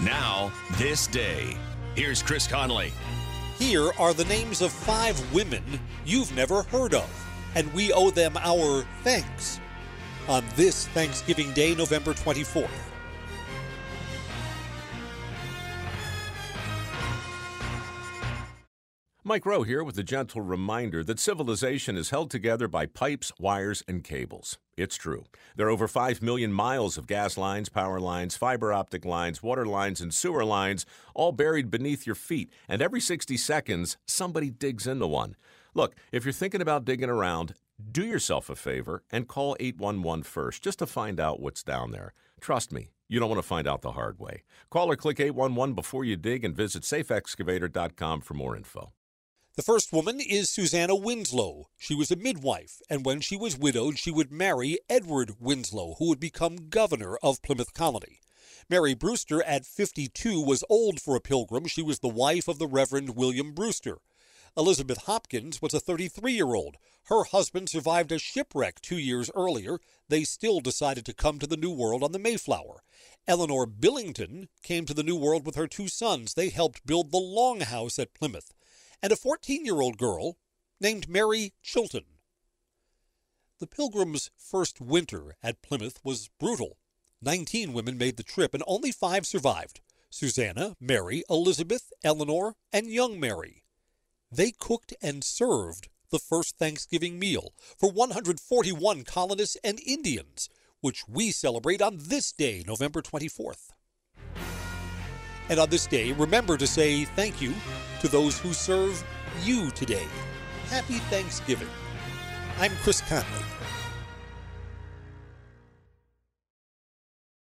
Now, this day. Here's Chris Conley. Here are the names of five women you've never heard of, and we owe them our thanks on this Thanksgiving Day, November 24th. Mike Rowe here with a gentle reminder that civilization is held together by pipes, wires, and cables. It's true. There are over 5 million miles of gas lines, power lines, fiber optic lines, water lines, and sewer lines, all buried beneath your feet. And every 60 seconds, somebody digs into one. Look, if you're thinking about digging around, do yourself a favor and call 811 first just to find out what's down there. Trust me, you don't want to find out the hard way. Call or click 811 before you dig and visit safeexcavator.com for more info. The first woman is Susanna Winslow. She was a midwife, and when she was widowed, she would marry Edward Winslow, who would become governor of Plymouth Colony. Mary Brewster, at 52, was old for a pilgrim. She was the wife of the Reverend William Brewster. Elizabeth Hopkins was a 33 year old. Her husband survived a shipwreck two years earlier. They still decided to come to the New World on the Mayflower. Eleanor Billington came to the New World with her two sons. They helped build the Longhouse at Plymouth and a 14 year old girl named Mary Chilton. The Pilgrims' first winter at Plymouth was brutal. Nineteen women made the trip, and only five survived Susanna, Mary, Elizabeth, Eleanor, and young Mary. They cooked and served the first Thanksgiving meal for 141 colonists and Indians, which we celebrate on this day, November 24th. And on this day, remember to say thank you to those who serve you today. Happy Thanksgiving. I'm Chris Conley.